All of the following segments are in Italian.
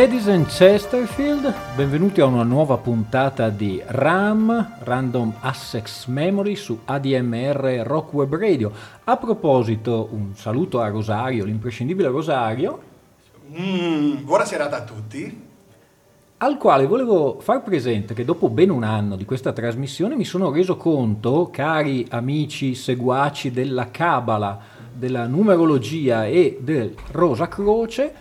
Ladies and Chesterfield, benvenuti a una nuova puntata di RAM, Random Access Memory su ADMR Rock Web Radio. A proposito, un saluto a Rosario, l'imprescindibile Rosario. Mm, buona serata a tutti. Al quale volevo far presente che dopo ben un anno di questa trasmissione mi sono reso conto, cari amici seguaci della Cabala, della numerologia e del Rosa Croce,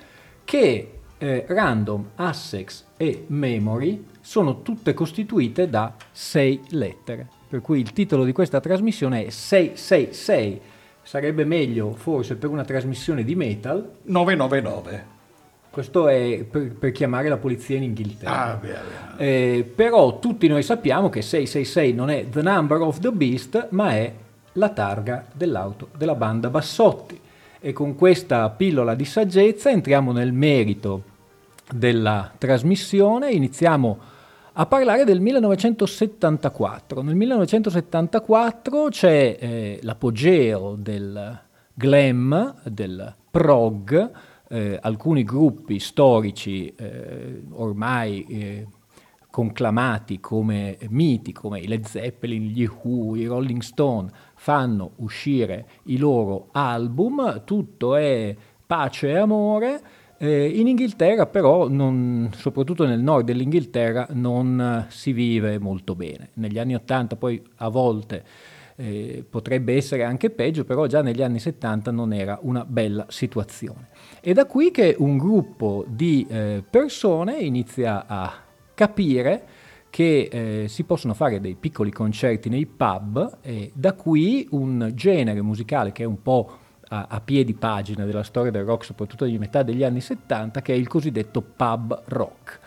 che eh, random, assex e memory sono tutte costituite da sei lettere. Per cui il titolo di questa trasmissione è 666. Sarebbe meglio forse per una trasmissione di metal 999. Questo è per, per chiamare la polizia in Inghilterra. Ah, beh, beh. Eh, però tutti noi sappiamo che 666 non è the number of the beast, ma è la targa dell'auto della banda Bassotti. E con questa pillola di saggezza entriamo nel merito della trasmissione, iniziamo a parlare del 1974. Nel 1974 c'è eh, l'apogeo del glam, del prog, eh, alcuni gruppi storici eh, ormai eh, conclamati come miti, come i Led Zeppelin, gli Who, i Rolling Stone, fanno uscire i loro album, tutto è pace e amore, eh, in Inghilterra però, non, soprattutto nel nord dell'Inghilterra, non si vive molto bene. Negli anni 80 poi a volte eh, potrebbe essere anche peggio, però già negli anni 70 non era una bella situazione. È da qui che un gruppo di eh, persone inizia a capire che eh, si possono fare dei piccoli concerti nei pub e da qui un genere musicale che è un po' a, a piedi pagina della storia del rock, soprattutto di metà degli anni 70, che è il cosiddetto pub rock.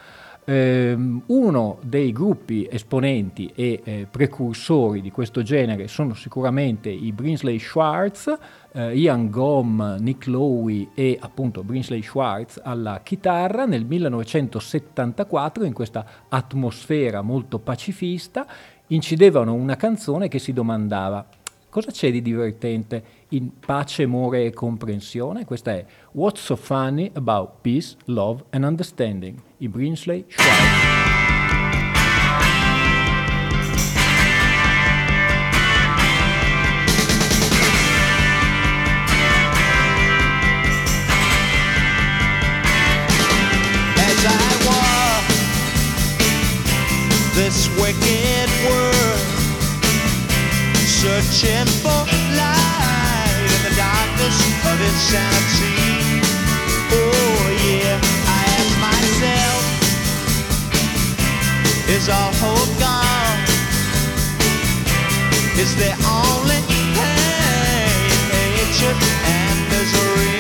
Um, uno dei gruppi esponenti e eh, precursori di questo genere sono sicuramente i Brinsley Schwartz, eh, Ian Gom, Nick Lowe e appunto Brinsley Schwartz alla chitarra nel 1974 in questa atmosfera molto pacifista incidevano una canzone che si domandava Cosa c'è di divertente in pace, amore e comprensione? Questa è What's so funny about peace, love and understanding? I Brinsley Schwartz. this wicked world searching for light in the darkness of insanity. Oh yeah, I ask myself, is our hope gone? Is there only pain, hatred, and misery?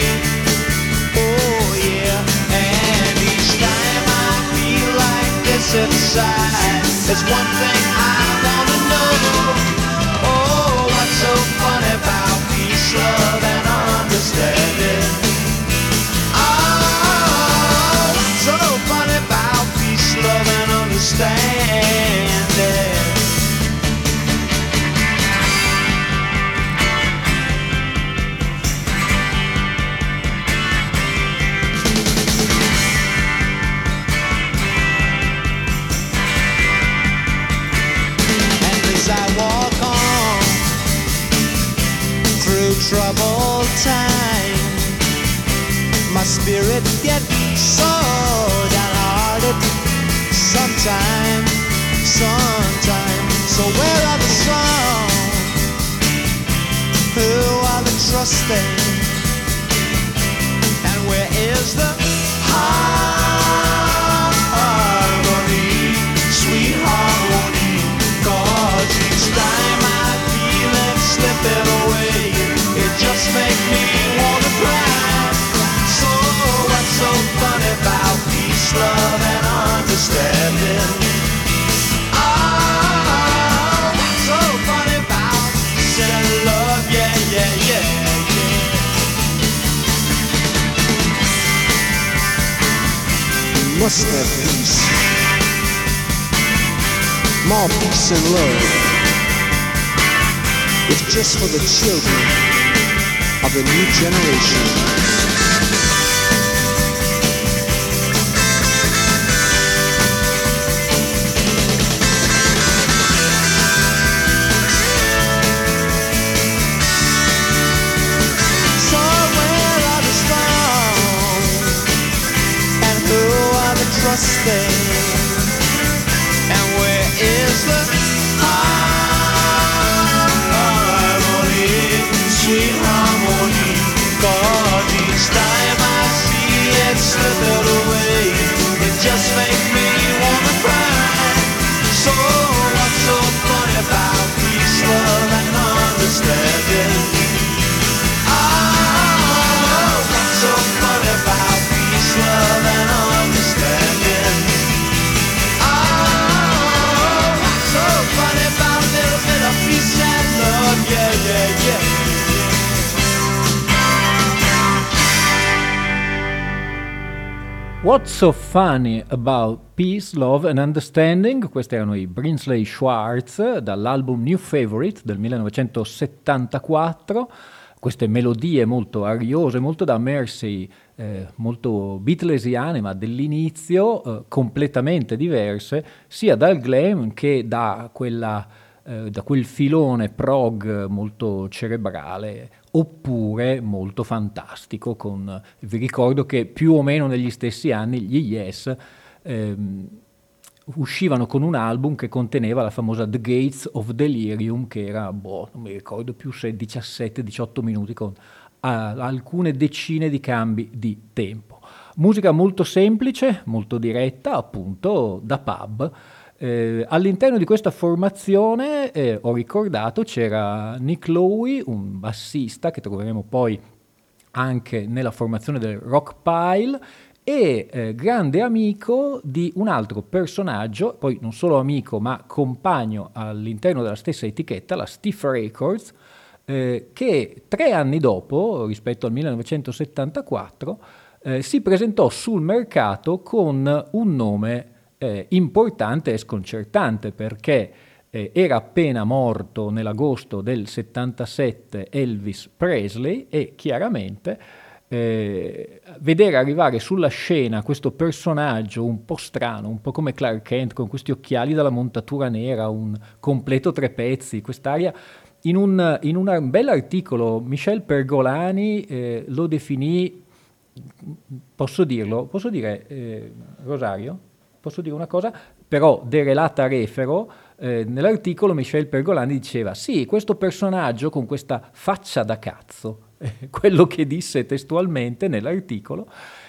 Oh yeah, and each time I feel like this inside, there's one thing I peace, time. My spirit gets so downhearted sometime, sometime. So where are the strong? Who are the trusting? And where is the harmony, understanding. Oh, what's so funny about love? Yeah, yeah, yeah, yeah. Must have peace. More peace and love. It's just for the children of the new generation. What's so funny about peace, love and understanding? Questi erano i Brinsley Schwartz dall'album New Favorite del 1974. Queste melodie molto ariose, molto da Mercy, eh, molto beatlesiane, ma dell'inizio eh, completamente diverse, sia dal glam che da quella eh, da quel filone prog molto cerebrale oppure molto fantastico. Con, vi ricordo che più o meno negli stessi anni gli Yes ehm, uscivano con un album che conteneva la famosa The Gates of Delirium, che era, boh, non mi ricordo più se 17-18 minuti con ah, alcune decine di cambi di tempo. Musica molto semplice, molto diretta, appunto da pub. Eh, all'interno di questa formazione, eh, ho ricordato, c'era Nick Lowe, un bassista che troveremo poi anche nella formazione del Rock Pile e eh, grande amico di un altro personaggio, poi non solo amico ma compagno all'interno della stessa etichetta, la Stiff Records, eh, che tre anni dopo, rispetto al 1974, eh, si presentò sul mercato con un nome eh, importante e sconcertante perché eh, era appena morto nell'agosto del 77 Elvis Presley e chiaramente eh, vedere arrivare sulla scena questo personaggio un po' strano, un po' come Clark Kent con questi occhiali dalla montatura nera, un completo tre pezzi, quest'aria in un, in un bell'articolo Michel Pergolani eh, lo definì, posso dirlo, posso dire eh, Rosario? Posso dire una cosa? Però derelata refero, eh, nell'articolo Michel Pergolani diceva sì, questo personaggio con questa faccia da cazzo, quello che disse testualmente nell'articolo,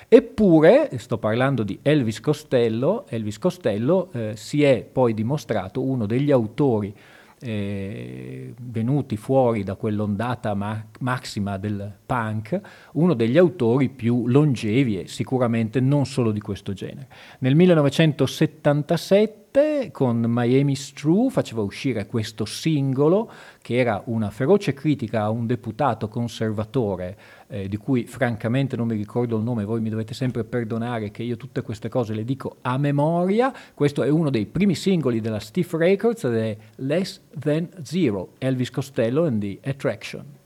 eppure, sto parlando di Elvis Costello, Elvis Costello eh, si è poi dimostrato uno degli autori eh, venuti fuori da quell'ondata ma- massima del punk, uno degli autori più longevi e sicuramente non solo di questo genere. Nel 1977 con Miami's True faceva uscire questo singolo che era una feroce critica a un deputato conservatore eh, di cui francamente non mi ricordo il nome, voi mi dovete sempre perdonare che io tutte queste cose le dico a memoria. Questo è uno dei primi singoli della Stiff Records ed è Less Than Zero, Elvis Costello and the Attraction.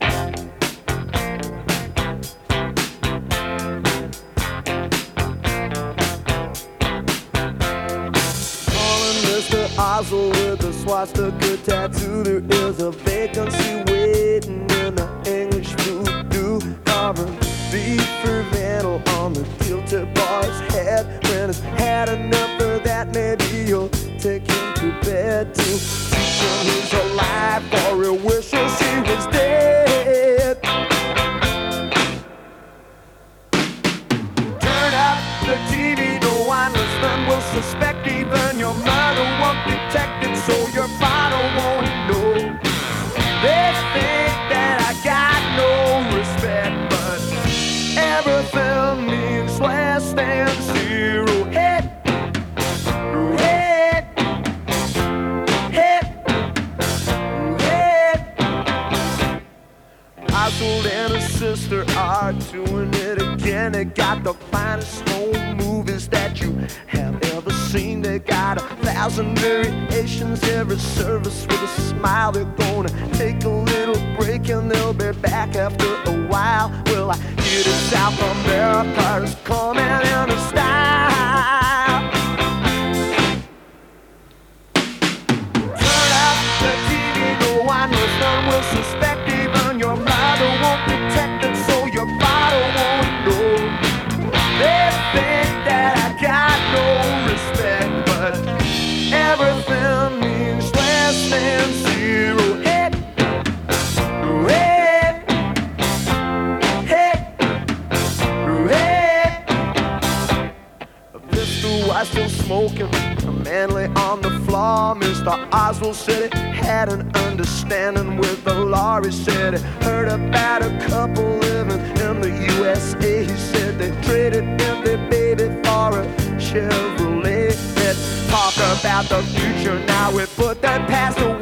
With a swastika tattoo. There is a vacancy waiting in the English voodoo. Carving beef for Vandal on the tilted bar's head. When it's had enough of that, maybe you'll take him to bed to teach him he's alive, or he wishes it. They got the finest home movies that you have ever seen. They got a thousand variations, every service with a smile. They're gonna take a little break and they'll be back after a while. Well, I hear the South America is coming in a style. Turn out the TV, no one was none will suspect. A manly on the floor. Mr. Oswald said he had an understanding with the law. He said he heard about a couple living in the USA. He said they traded in their baby for a Chevrolet. Let's talk about the future now. We put that past away.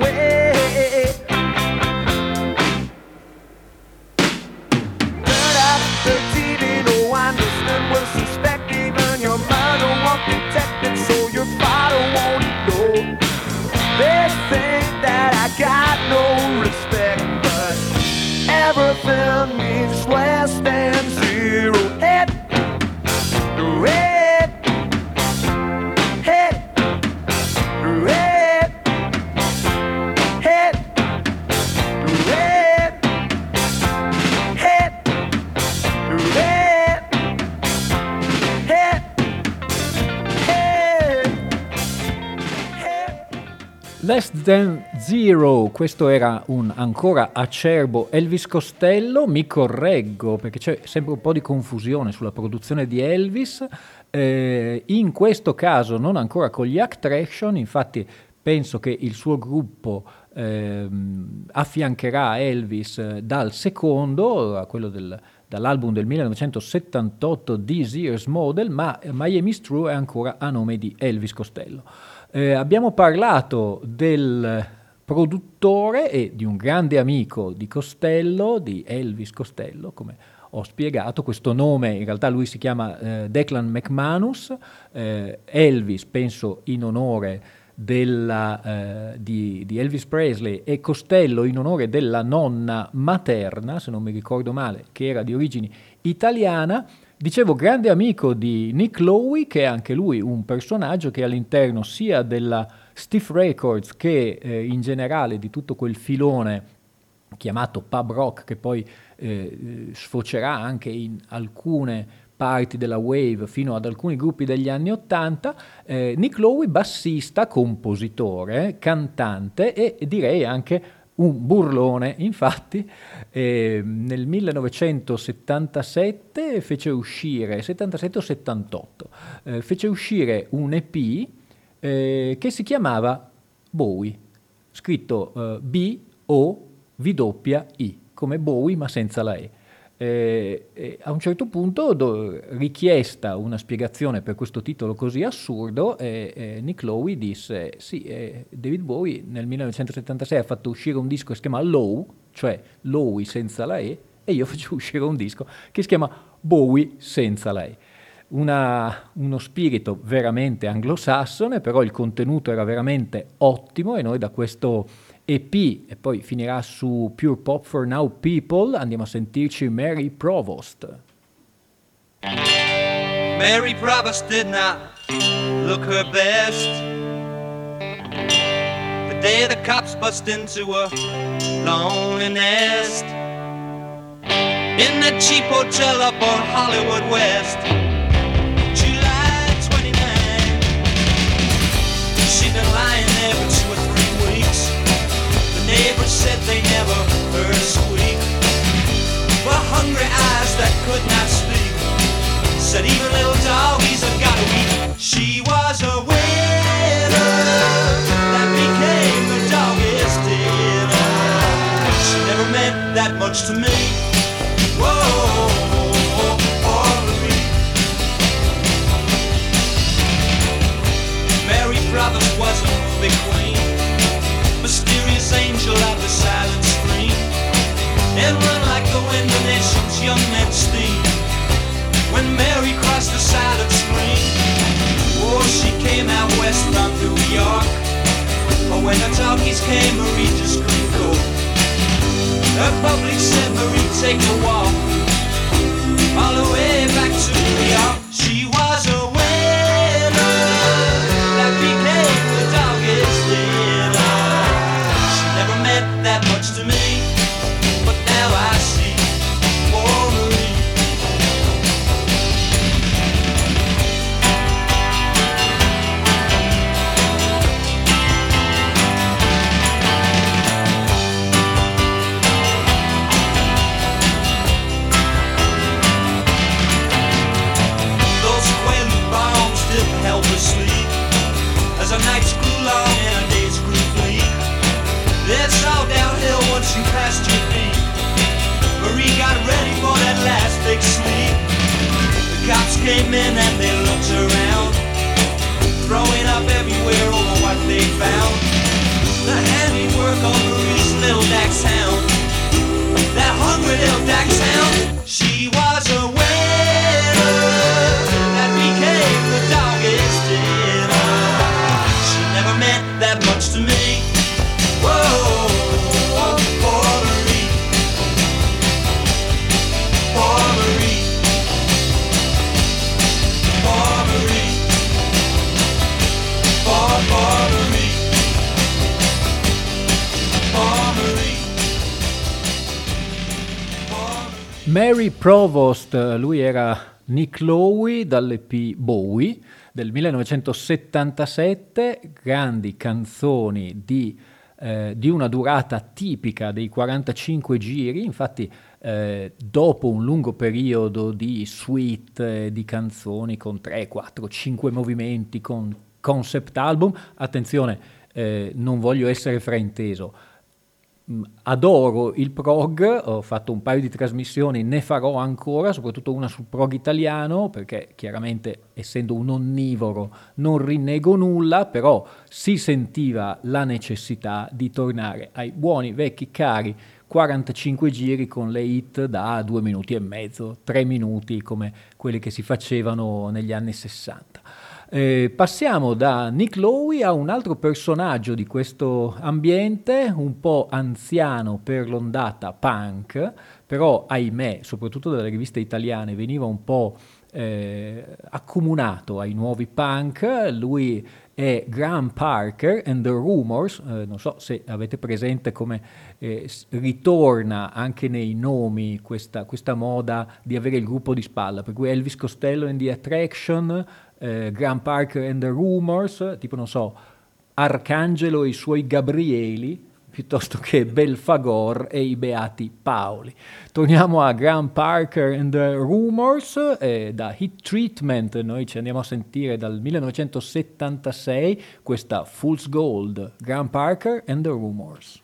Than Zero, questo era un ancora acerbo Elvis Costello, mi correggo perché c'è sempre un po' di confusione sulla produzione di Elvis, Eh, in questo caso non ancora con gli Traction, infatti penso che il suo gruppo ehm, affiancherà Elvis eh, dal secondo, a quello del, dall'album del 1978 This Year's Model, ma Miami's True è ancora a nome di Elvis Costello. Eh, abbiamo parlato del produttore e di un grande amico di Costello, di Elvis Costello, come ho spiegato, questo nome in realtà lui si chiama eh, Declan McManus, eh, Elvis penso in onore della, eh, di, di Elvis Presley e Costello in onore della nonna materna, se non mi ricordo male, che era di origini italiana. Dicevo, grande amico di Nick Lowe, che è anche lui un personaggio che all'interno sia della Stiff Records che eh, in generale di tutto quel filone chiamato pub rock, che poi eh, sfocerà anche in alcune parti della wave fino ad alcuni gruppi degli anni Ottanta, eh, Nick Lowe bassista, compositore, cantante e direi anche un burlone, infatti eh, nel 1977 fece uscire, 77 o 78, eh, fece uscire un EP eh, che si chiamava Bowie, scritto eh, B-O-W-I, come Bowie ma senza la E. Eh, eh, a un certo punto, do, richiesta una spiegazione per questo titolo così assurdo, eh, eh, Nick Lowe disse: Sì, eh, David Bowie nel 1976 ha fatto uscire un disco che si chiama Low, cioè Lowe senza la E, e io facevo uscire un disco che si chiama Bowie senza la E. Una, uno spirito veramente anglosassone, però il contenuto era veramente ottimo e noi da questo EP e poi finirà su Pure Pop for Now People. Andiamo a sentirci Mary Provost. Mary Provost did not look her best. The day the cops bust into her lonely nest in that cheap hotel up on Hollywood West. They never heard squeak. But hungry eyes that could not speak said even little doggies have got to eat. She was a winner that became the doggiest dinner. She never meant that much to me. spring. Oh, she came out west from New York. But when the talkies came, Marie just couldn't go. Her public said, Marie, take a walk. All the way back to New York. Came in and they looked around. Throwing up everywhere over what they found. The handiwork on Marie's little Dax hound. That hungry little Dax hound Provost, lui era Nick Lowe dall'EP Bowie del 1977, grandi canzoni di, eh, di una durata tipica dei 45 giri, infatti eh, dopo un lungo periodo di suite, eh, di canzoni con 3, 4, 5 movimenti, con concept album, attenzione, eh, non voglio essere frainteso, adoro il prog, ho fatto un paio di trasmissioni, ne farò ancora, soprattutto una sul prog italiano, perché chiaramente essendo un onnivoro non rinnego nulla, però si sentiva la necessità di tornare ai buoni vecchi cari 45 giri con le hit da due minuti e mezzo, tre minuti come quelli che si facevano negli anni 60. Eh, passiamo da Nick Lowe a un altro personaggio di questo ambiente, un po' anziano per l'ondata punk, però ahimè, soprattutto dalle riviste italiane, veniva un po' eh, accomunato ai nuovi punk. Lui è Graham Parker and the Rumors, eh, non so se avete presente come eh, ritorna anche nei nomi questa, questa moda di avere il gruppo di spalla, per cui Elvis Costello and the Attraction, eh, Graham Parker and the Rumors, tipo non so, Arcangelo e i suoi Gabrieli, piuttosto che Belfagor e i Beati Paoli. Torniamo a Graham Parker and the Rumors, eh, da Hit Treatment, noi ci andiamo a sentire dal 1976 questa Fool's Gold, Graham Parker and the Rumors.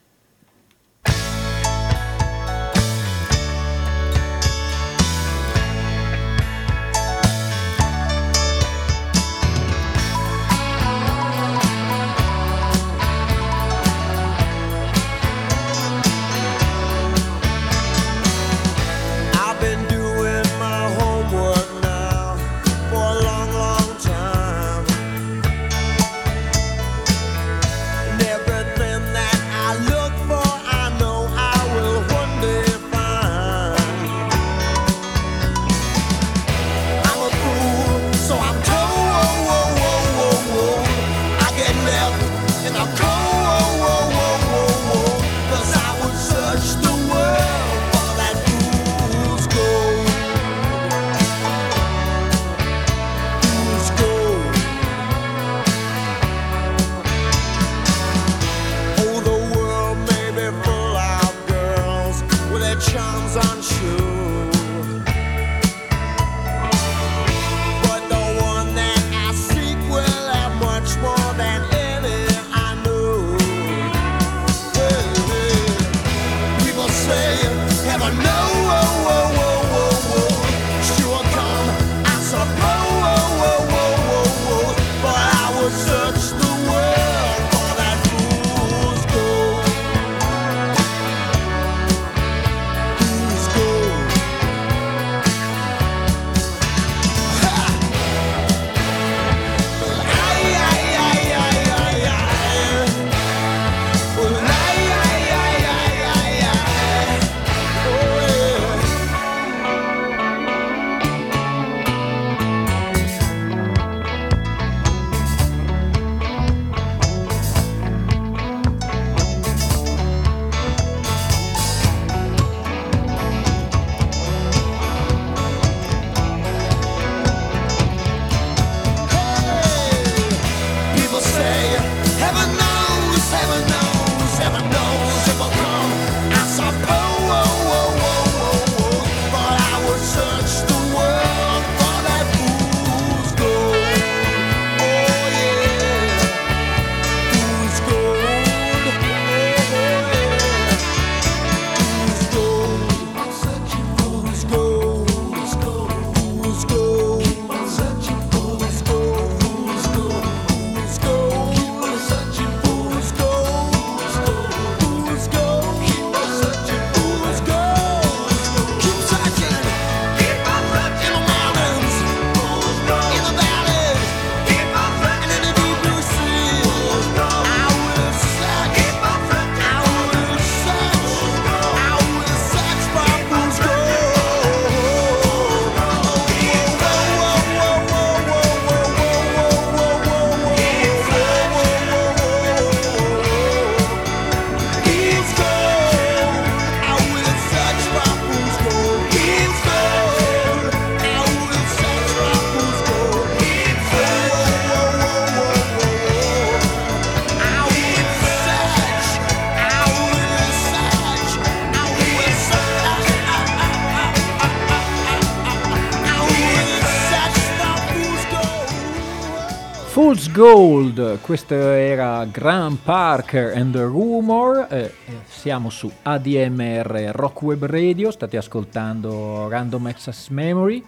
Gold, questo era Graham Parker and the Rumor, eh, eh, siamo su ADMR Rock Web Radio, state ascoltando Random Access Memory,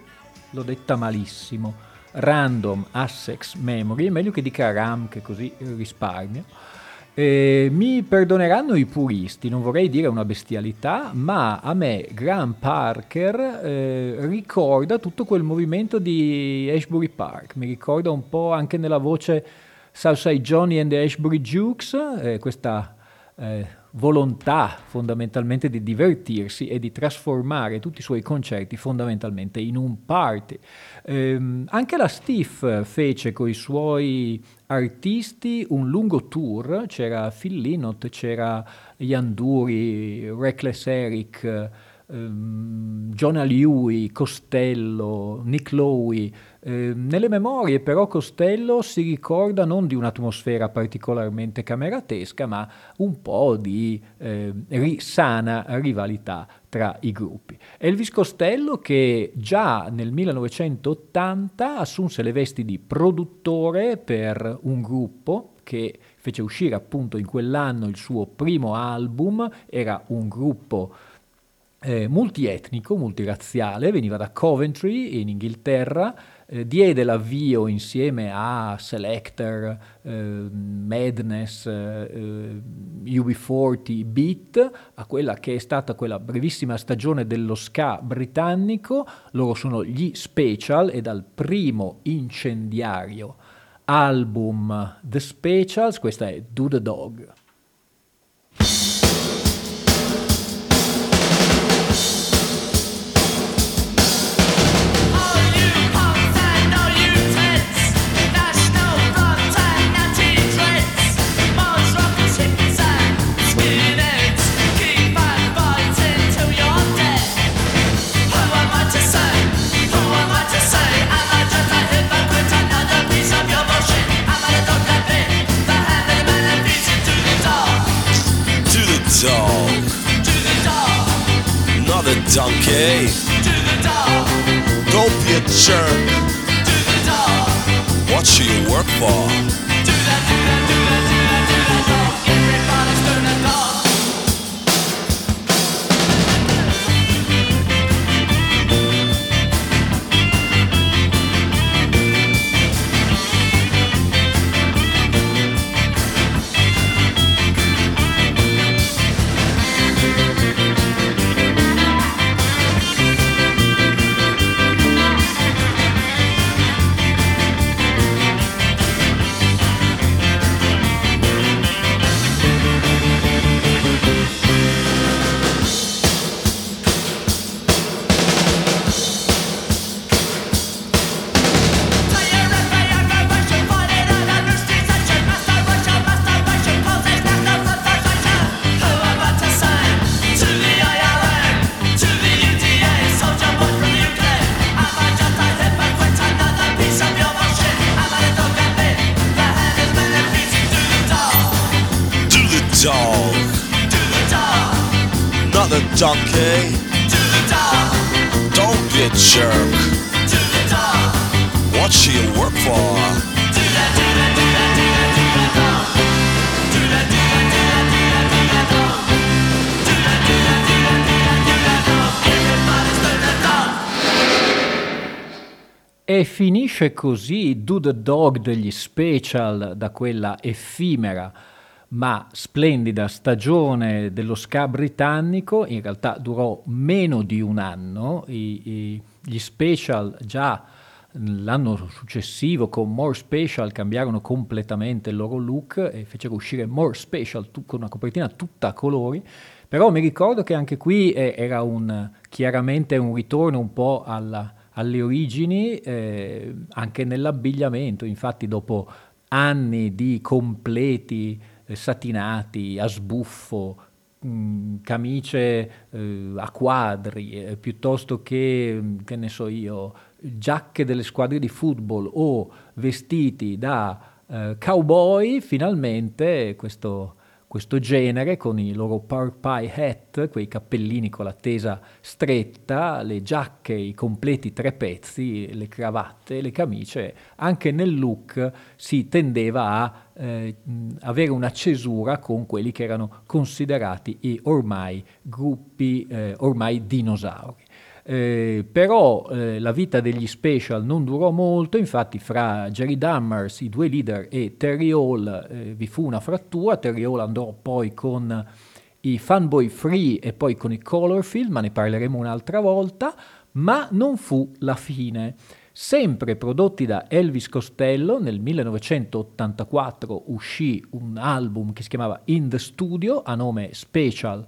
l'ho detta malissimo, Random Access Memory, è meglio che dica RAM che così risparmio. Eh, mi perdoneranno i puristi, non vorrei dire una bestialità, ma a me Graham Parker eh, ricorda tutto quel movimento di Ashbury Park, mi ricorda un po' anche nella voce Southside Johnny and the Ashbury Jukes, eh, questa eh, volontà fondamentalmente di divertirsi e di trasformare tutti i suoi concerti fondamentalmente in un party. Ehm, anche la Stiff fece con i suoi artisti un lungo tour, c'era Phil Lynott, c'era Yanduri, Reckless Eric, ehm, Jonah Lewy, Costello, Nick Lowe. Eh, nelle memorie però Costello si ricorda non di un'atmosfera particolarmente cameratesca, ma un po' di eh, ri- sana rivalità tra i gruppi. Elvis Costello che già nel 1980 assunse le vesti di produttore per un gruppo che fece uscire appunto in quell'anno il suo primo album, era un gruppo eh, multietnico, multirazziale, veniva da Coventry in Inghilterra, eh, diede l'avvio insieme a Selector, eh, Madness, eh, UB40, Beat, a quella che è stata quella brevissima stagione dello ska britannico, loro sono gli Special e dal primo incendiario album The Specials, questa è Do the Dog. Donkey. Don't be a jerk. What should you work for? Do the dog. Not a donkey. Don't be a jerk. What should you work for? E finisce così Do the Dog degli special da quella effimera ma splendida stagione dello ska britannico, in realtà durò meno di un anno, I- i- gli special già l'anno successivo con More Special cambiarono completamente il loro look e fecero uscire More Special tu- con una copertina tutta a colori, però mi ricordo che anche qui eh, era un, chiaramente un ritorno un po' alla- alle origini, eh, anche nell'abbigliamento, infatti dopo anni di completi satinati, a sbuffo, mh, camicie eh, a quadri, eh, piuttosto che, mh, che ne so io, giacche delle squadre di football o vestiti da eh, cowboy, finalmente questo, questo genere con i loro pork pie hat, quei cappellini con la tesa stretta, le giacche, i completi tre pezzi, le cravatte, le camicie, anche nel look si tendeva a eh, avere una cesura con quelli che erano considerati i ormai gruppi, eh, ormai dinosauri. Eh, però eh, la vita degli special non durò molto, infatti fra Jerry Dammers, i due leader, e Terry Hall eh, vi fu una frattura, Terry Hall andò poi con i Fanboy Free e poi con i Colorfield, ma ne parleremo un'altra volta, ma non fu la fine. Sempre prodotti da Elvis Costello, nel 1984 uscì un album che si chiamava In the Studio a nome Special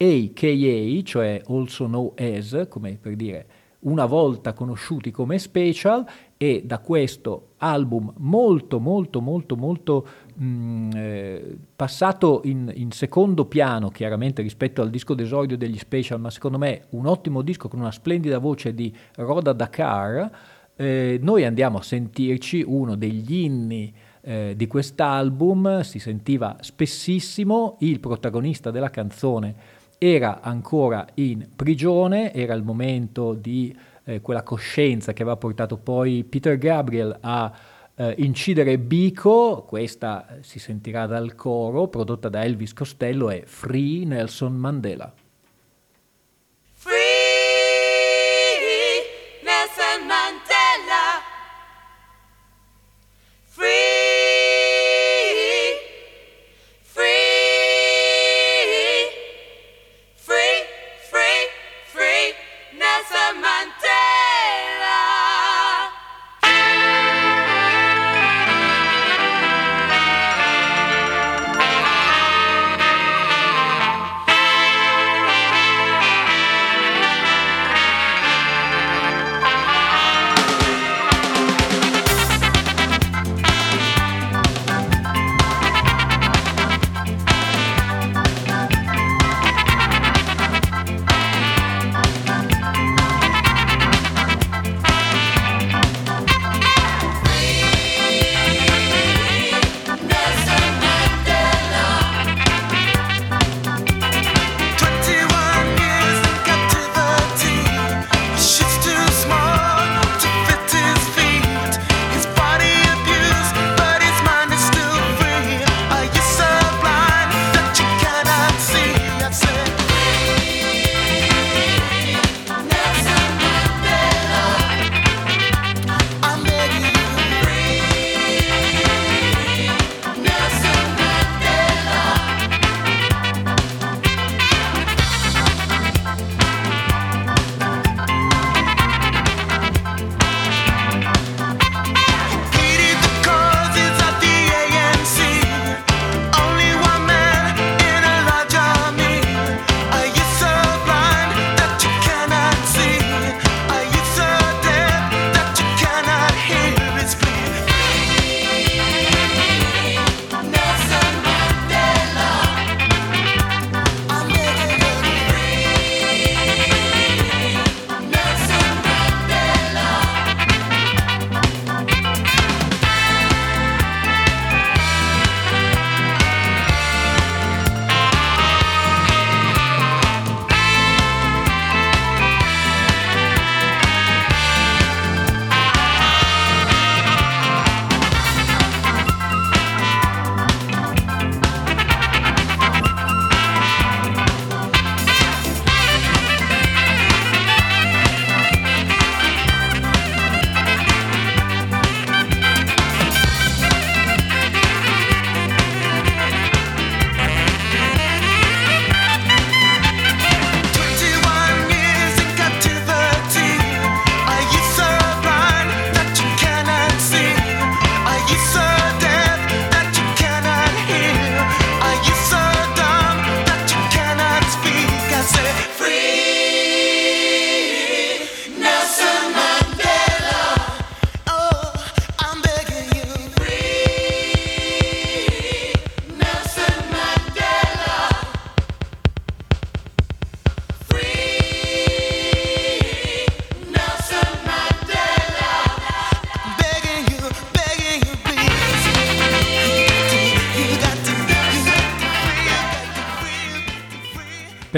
AKA, cioè also known as, come per dire una volta conosciuti come special, e da questo album molto, molto, molto, molto mh, eh, passato in, in, secondo piano, chiaramente rispetto al disco d'esordio degli special, ma secondo me un ottimo disco con una splendida voce di Roda Dakar, eh, noi andiamo a sentirci uno degli inni eh, di quest'album, si sentiva spessissimo, il protagonista della canzone era ancora in prigione, era il momento di eh, quella coscienza che aveva portato poi Peter Gabriel a eh, incidere Bico, questa si sentirà dal coro, prodotta da Elvis Costello, è Free Nelson Mandela.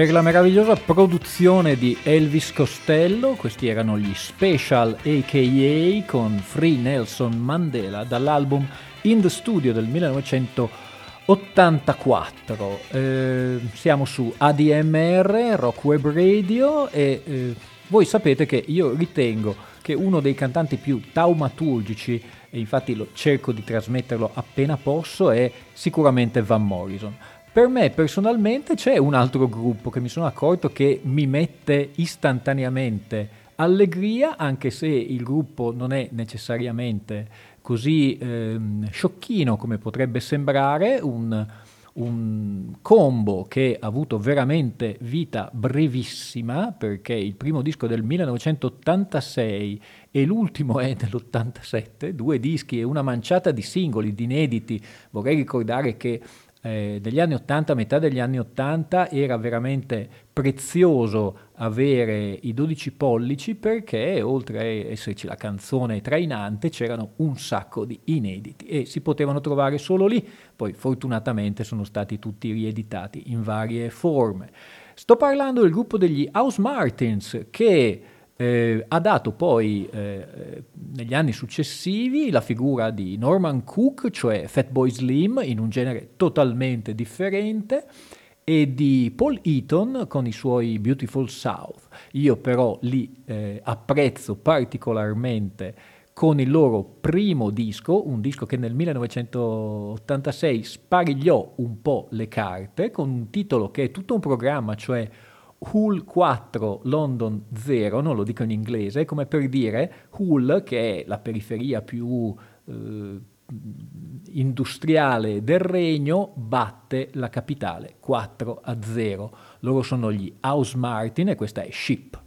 Per la meravigliosa produzione di Elvis Costello, questi erano gli Special AKA con Free Nelson Mandela dall'album In the Studio del 1984. Eh, siamo su ADMR, Rock Web Radio e eh, voi sapete che io ritengo che uno dei cantanti più taumaturgici, e infatti lo cerco di trasmetterlo appena posso, è sicuramente Van Morrison. Per me personalmente c'è un altro gruppo che mi sono accorto che mi mette istantaneamente allegria, anche se il gruppo non è necessariamente così ehm, sciocchino come potrebbe sembrare, un, un combo che ha avuto veramente vita brevissima, perché il primo disco è del 1986 e l'ultimo è dell'87, due dischi e una manciata di singoli, di inediti. Vorrei ricordare che eh, degli anni 80, a metà degli anni 80, era veramente prezioso avere i 12 pollici perché oltre a esserci la canzone trainante c'erano un sacco di inediti e si potevano trovare solo lì, poi fortunatamente sono stati tutti rieditati in varie forme. Sto parlando del gruppo degli House Martins che eh, ha dato poi eh, negli anni successivi la figura di Norman Cook, cioè Fatboy Slim, in un genere totalmente differente, e di Paul Eaton con i suoi Beautiful South. Io però li eh, apprezzo particolarmente con il loro primo disco, un disco che nel 1986 sparigliò un po' le carte, con un titolo che è tutto un programma, cioè Hull 4 London 0, non lo dico in inglese, come per dire Hull, che è la periferia più eh, industriale del regno, batte la capitale 4 a 0. Loro sono gli House Martin e questa è Ship.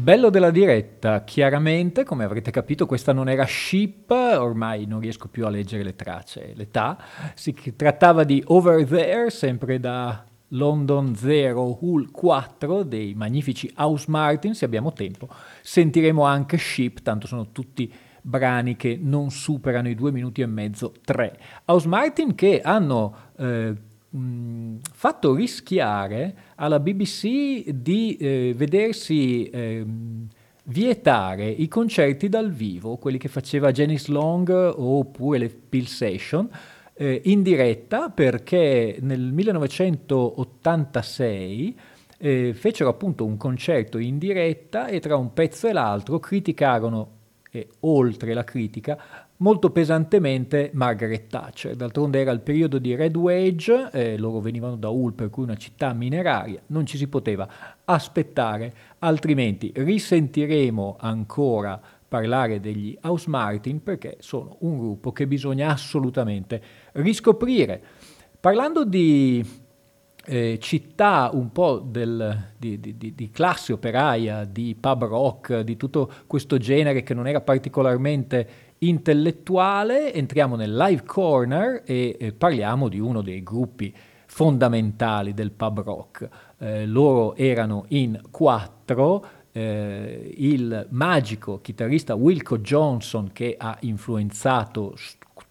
Bello della diretta, chiaramente, come avrete capito, questa non era Ship, ormai non riesco più a leggere le tracce, l'età. Si trattava di Over There, sempre da London Zero Hull 4 dei magnifici House Martin, se abbiamo tempo. Sentiremo anche Ship, tanto sono tutti brani che non superano i due minuti e mezzo, tre. House Martin che hanno eh, mh, fatto rischiare alla BBC di eh, vedersi ehm, vietare i concerti dal vivo, quelli che faceva Janice Long oppure le Pill Session, eh, in diretta perché nel 1986 eh, fecero appunto un concerto in diretta e tra un pezzo e l'altro criticarono, e oltre la critica, molto pesantemente Margaret Thatcher. D'altronde era il periodo di Red Wage, eh, loro venivano da Hull, per cui una città mineraria, non ci si poteva aspettare, altrimenti risentiremo ancora parlare degli House Martin perché sono un gruppo che bisogna assolutamente riscoprire. Parlando di eh, città un po' del, di, di, di, classe operaia, di pub rock, di tutto questo genere che non era particolarmente intellettuale, entriamo nel live corner e eh, parliamo di uno dei gruppi fondamentali del pub rock. Eh, loro erano in quattro, eh, il magico chitarrista Wilco Johnson che ha influenzato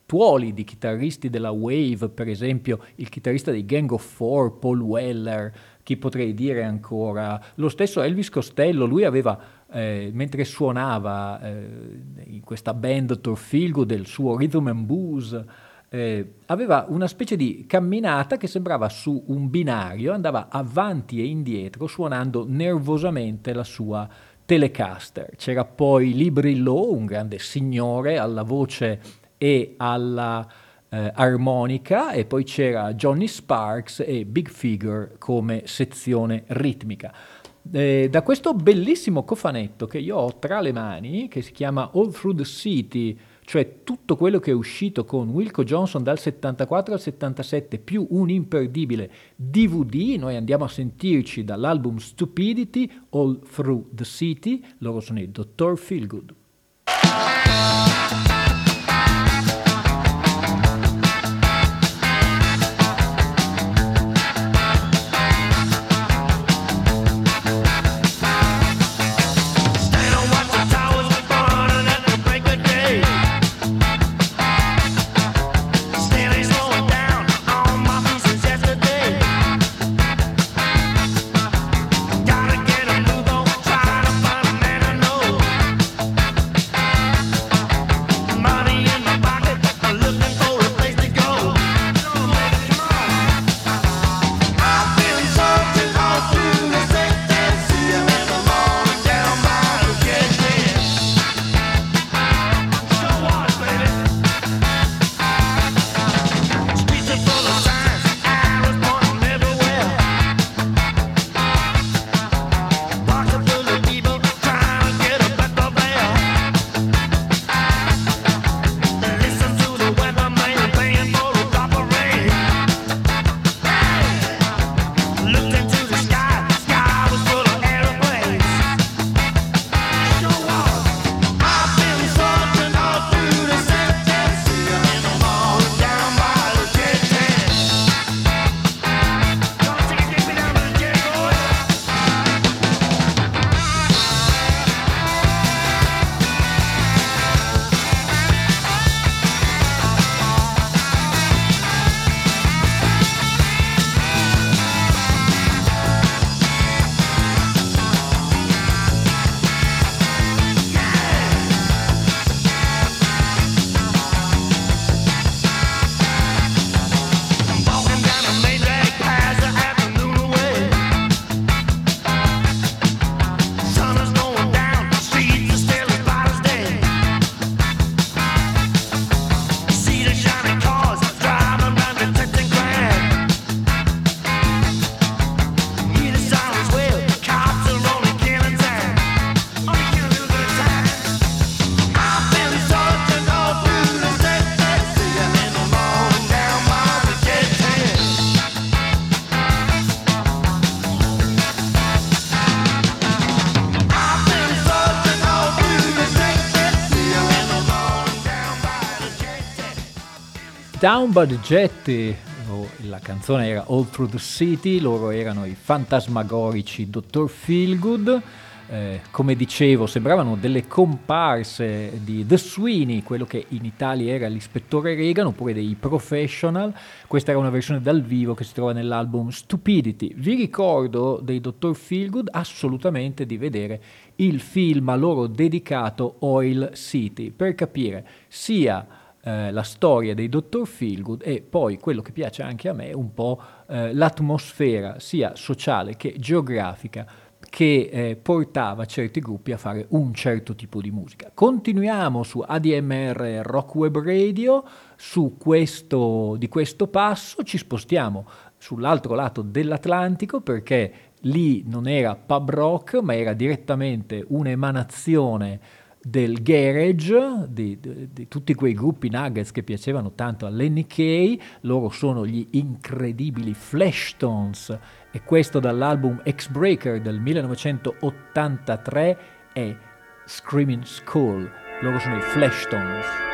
tuoli di chitarristi della Wave, per esempio il chitarrista dei Gang of Four, Paul Weller, chi potrei dire ancora, lo stesso Elvis Costello, lui aveva, eh, mentre suonava eh, in questa band Torfilgo del suo Rhythm and Blues, eh, aveva una specie di camminata che sembrava su un binario, andava avanti e indietro suonando nervosamente la sua Telecaster. C'era poi Librillo, un grande signore alla voce e alla eh, armonica e poi c'era Johnny Sparks e Big Figure come sezione ritmica. Eh, da questo bellissimo cofanetto che io ho tra le mani, che si chiama All Through the City, cioè tutto quello che è uscito con Wilco Johnson dal 74 al 77 più un imperdibile DVD, noi andiamo a sentirci dall'album Stupidity All Through the City, loro sono i Dottor Feelgood. Down by the Jetty, la canzone era All Through the City, loro erano i fantasmagorici Dr. Feelgood. Eh, come dicevo, sembravano delle comparse di The Sweeney, quello che in Italia era l'ispettore Reagan, oppure dei Professional. Questa era una versione dal vivo che si trova nell'album Stupidity. Vi ricordo dei Dr. Feelgood assolutamente di vedere il film a loro dedicato Oil City per capire sia eh, la storia dei Dr. Feelgood e poi quello che piace anche a me, un po' eh, l'atmosfera sia sociale che geografica che eh, portava certi gruppi a fare un certo tipo di musica. Continuiamo su ADMR Rock Web Radio, su questo, di questo passo ci spostiamo sull'altro lato dell'Atlantico perché lì non era pub rock ma era direttamente un'emanazione del garage, di, di, di, tutti quei gruppi nuggets che piacevano tanto a Lenny Kay, loro sono gli incredibili Flashtones e questo dall'album X-Breaker del 1983 è Screaming Skull, loro sono i Flashtones.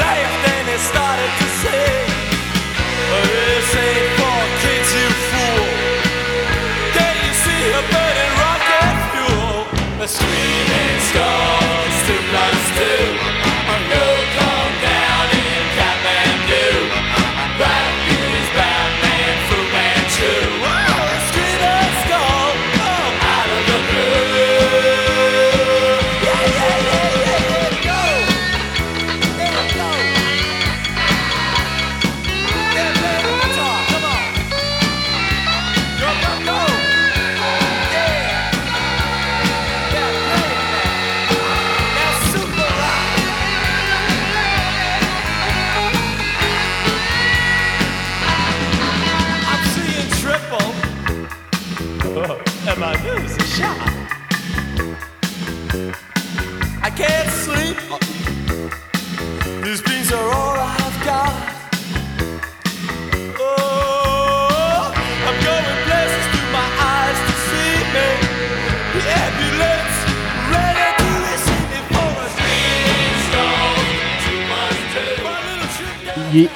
And he started to say, This ain't for kids, you fool. Can't you see a burning rocket fuel? A screaming skulls,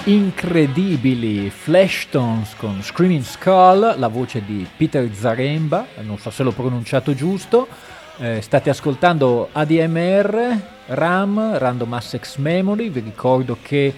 incredibili Flashtones con Screaming Skull, la voce di Peter Zaremba, non so se l'ho pronunciato giusto. Eh, state ascoltando ADMR, RAM, Random Access Memory. Vi ricordo che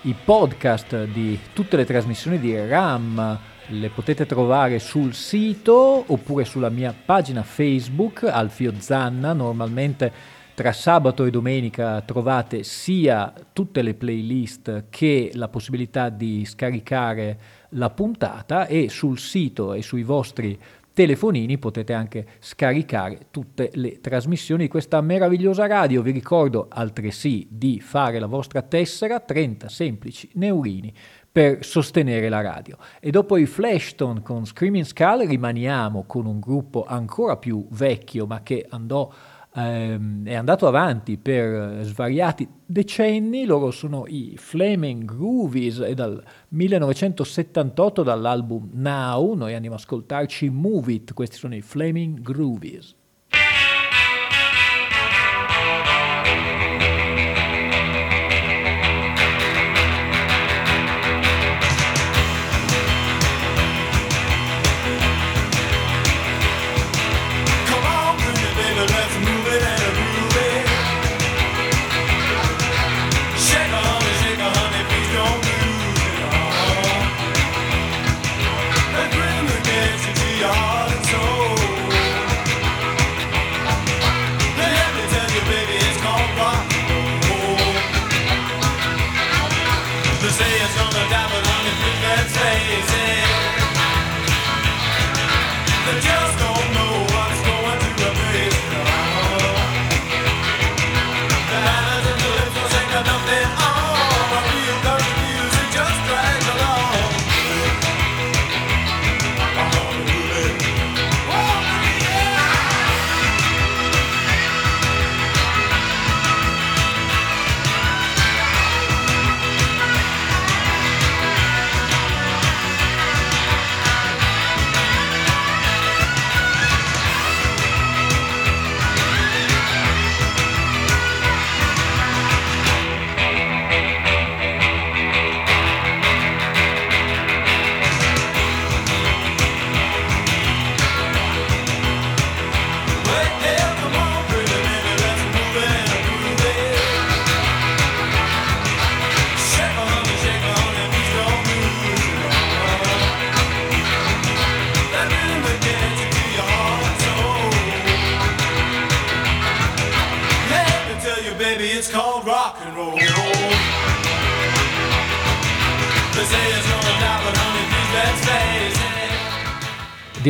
i podcast di tutte le trasmissioni di RAM le potete trovare sul sito oppure sulla mia pagina Facebook Alfio Zanna. Normalmente tra sabato e domenica trovate sia tutte le playlist che la possibilità di scaricare la puntata e sul sito e sui vostri telefonini potete anche scaricare tutte le trasmissioni di questa meravigliosa radio. Vi ricordo altresì di fare la vostra tessera 30 semplici neurini per sostenere la radio. E dopo i Flashton con Screaming Skull rimaniamo con un gruppo ancora più vecchio ma che andò ehm, è andato avanti per eh, svariati decenni, loro sono i Flaming Groovies e dal 1978 dall'album Now noi andiamo ad ascoltarci Move It, questi sono i Flaming Groovies.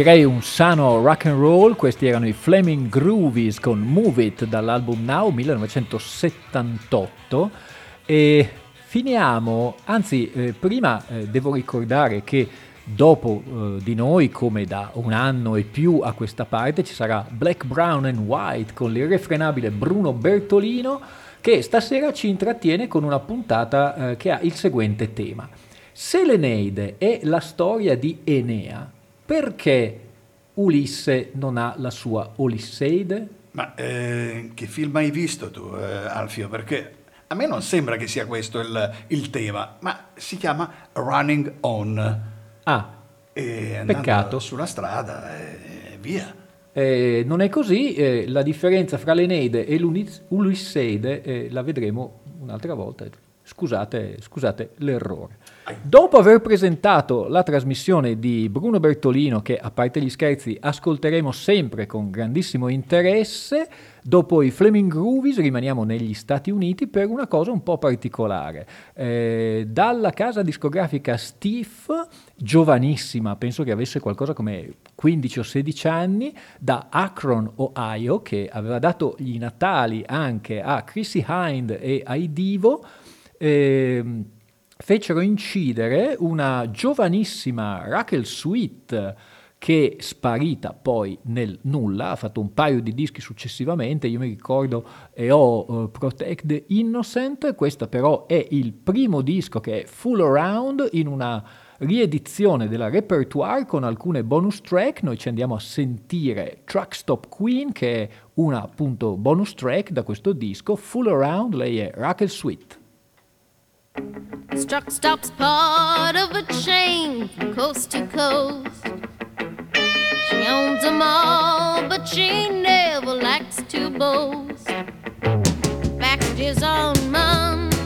Direi un sano rock and roll, questi erano i Flaming Groovies con Move It dall'album Now 1978 e finiamo, anzi eh, prima eh, devo ricordare che dopo eh, di noi, come da un anno e più a questa parte, ci sarà Black, Brown and White con l'irrefrenabile Bruno Bertolino che stasera ci intrattiene con una puntata eh, che ha il seguente tema. Se l'Eneide è la storia di Enea, perché Ulisse non ha la sua Olisseide? Ma eh, che film hai visto tu, eh, Alfio? Perché a me non sembra che sia questo il, il tema, ma si chiama Running On. Ah, E Peccato. sulla strada e via. eh, non è così, eh, la differenza fra l'Eneide e l'Unis- Ulisseide eh, la vedremo un'altra volta. Scusate, scusate l'errore. Dopo aver presentato la trasmissione di Bruno Bertolino, che a parte gli scherzi ascolteremo sempre con grandissimo interesse, dopo i Flaming Groovies rimaniamo negli Stati Uniti per una cosa un po' particolare. Eh, dalla casa discografica Stiff, giovanissima, penso che avesse qualcosa come 15 o 16 anni, da Akron, Ohio, che aveva dato gli natali anche a Chrissy Hind e ai Divo, ehm, fecero incidere una giovanissima Raquel Sweet che sparita poi nel nulla, ha fatto un paio di dischi successivamente, io mi ricordo e ho eh, Protect the Innocent, questo però è il primo disco che è full around in una riedizione della repertoire con alcune bonus track, noi ci andiamo a sentire Truck Stop Queen che è una appunto bonus track da questo disco, full around, lei è Raquel Sweet. Truck stop's part of a chain from coast to coast. She owns them all, but she never likes to boast. Packages on Monday,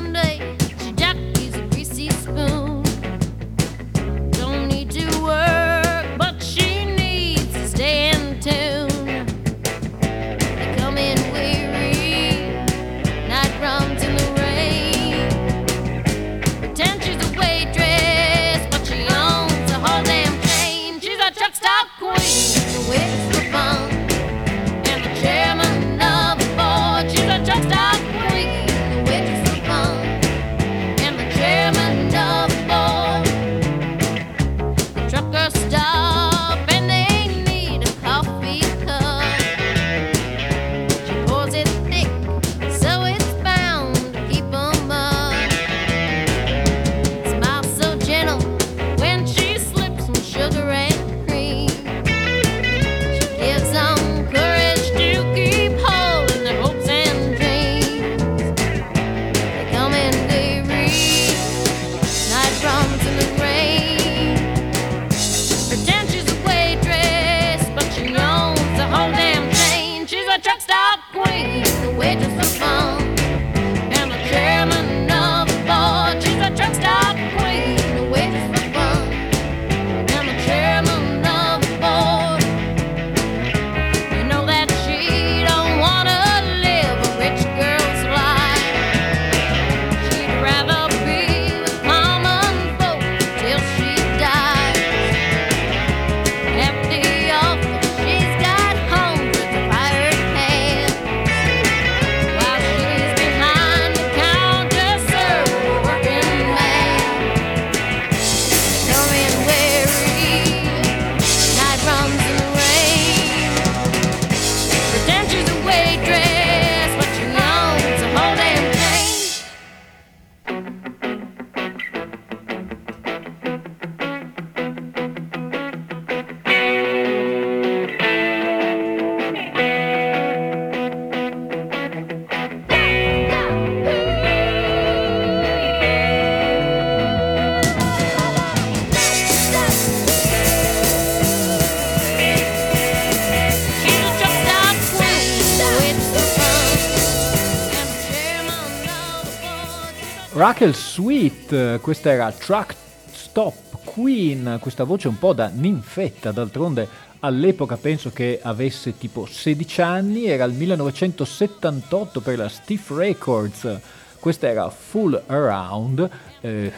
Eh, questa era Truck Stop Queen, questa voce un po' da ninfetta, d'altronde all'epoca penso che avesse tipo 16 anni, era il 1978 per la Stiff Records, questa era Full Around, eh,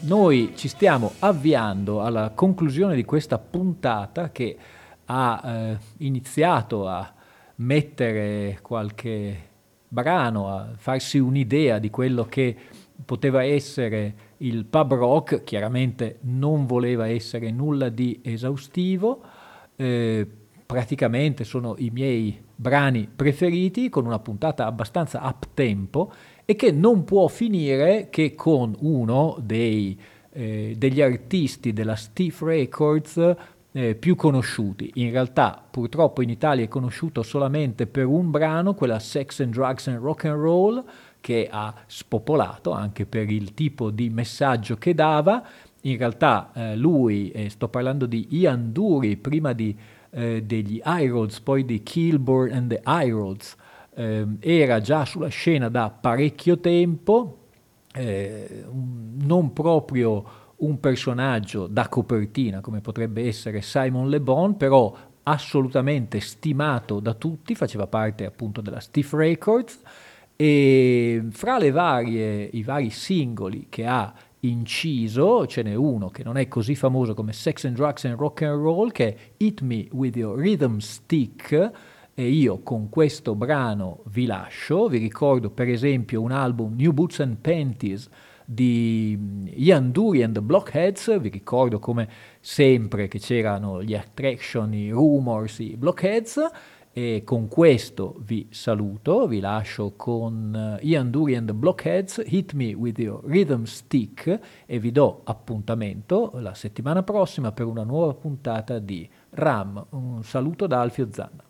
noi ci stiamo avviando alla conclusione di questa puntata che ha eh, iniziato a mettere qualche brano, a farsi un'idea di quello che poteva essere il pub rock, chiaramente non voleva essere nulla di esaustivo, eh, praticamente sono i miei brani preferiti con una puntata abbastanza up tempo e che non può finire che con uno dei, eh, degli artisti della Steve Records eh, più conosciuti. In realtà purtroppo in Italia è conosciuto solamente per un brano, quella Sex and Drugs and Rock and Roll, che ha spopolato anche per il tipo di messaggio che dava. In realtà eh, lui, eh, sto parlando di Ian Dury, prima di, eh, degli Irods, poi di Kilburn and the Irods, ehm, era già sulla scena da parecchio tempo, eh, non proprio un personaggio da copertina come potrebbe essere Simon Le Bon, però assolutamente stimato da tutti, faceva parte appunto della Steve Records e fra varie, i vari singoli che ha inciso, ce n'è uno che non è così famoso come Sex and Drugs and Rock and Roll, che è Hit Me With Your Rhythm Stick, e io con questo brano vi lascio, vi ricordo per esempio un album New Boots and Panties di Ian Dury and the Blockheads, vi ricordo come sempre che c'erano gli attraction, i rumors, i blockheads, e con questo vi saluto, vi lascio con eh, Ian Dury and the Blockheads, Hit Me With Your Rhythm Stick e vi do appuntamento la settimana prossima per una nuova puntata di RAM. Un saluto da Alfio Zanna.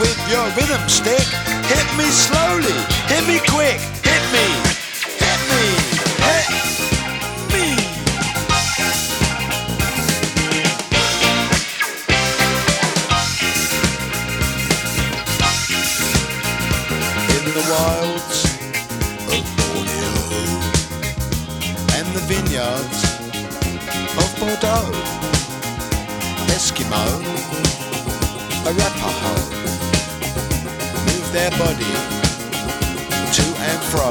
With your rhythm stick. Hit me slowly, hit me quick. Hit me, hit me, hit me. In the wilds of Borneo and the vineyards of Bordeaux, their body to and fro.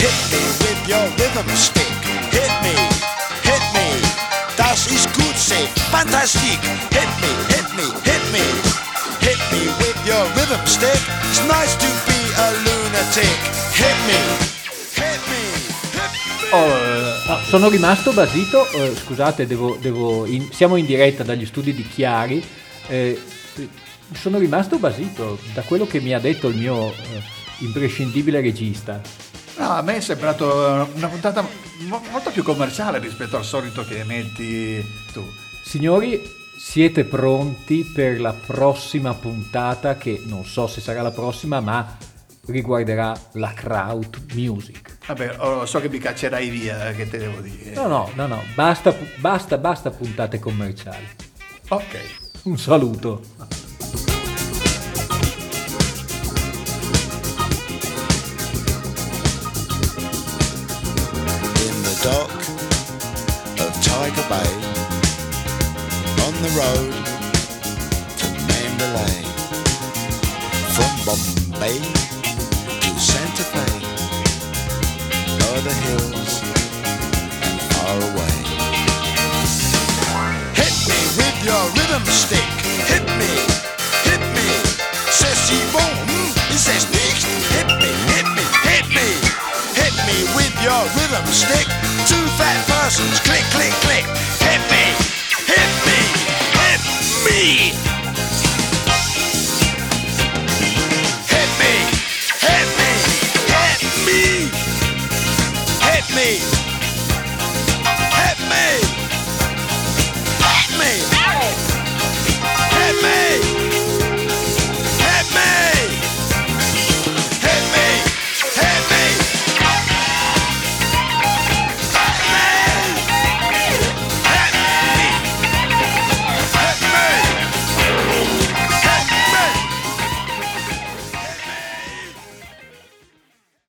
Hit me with your rhythm stick. Hit me, hit me. Das ist gut, say fantastic. Hit me, hit me, hit me. Hit me with your rhythm stick. It's nice to be a lunatic. Hit me. Oh, eh, no, sono rimasto basito, eh, scusate, devo- devo in- siamo in diretta dagli studi di Chiari, eh, sono rimasto basito da quello che mi ha detto il mio eh, imprescindibile regista. No, a me è sembrato una puntata mo- molto più commerciale rispetto al solito che metti tu. Signori, siete pronti per la prossima puntata che non so se sarà la prossima, ma riguarderà la crowd music. Vabbè, oh, so che mi caccerai via, eh, che te devo dire. No, no, no, no, basta, basta, basta puntate commerciali. Ok. Un saluto. Dock of Tiger Bay, on the road to Mandalay, from Bombay to Santa Fe, o'er the hills and far away. Hit me with your rhythm stick, hit me, hit me, si bon, mm, c'est hit me, hit me, hit me, hit me with your rhythm stick. Two fat persons, click, click, click. Hit me, hit me, hit me. Hit me, hit me, hit me. Hit me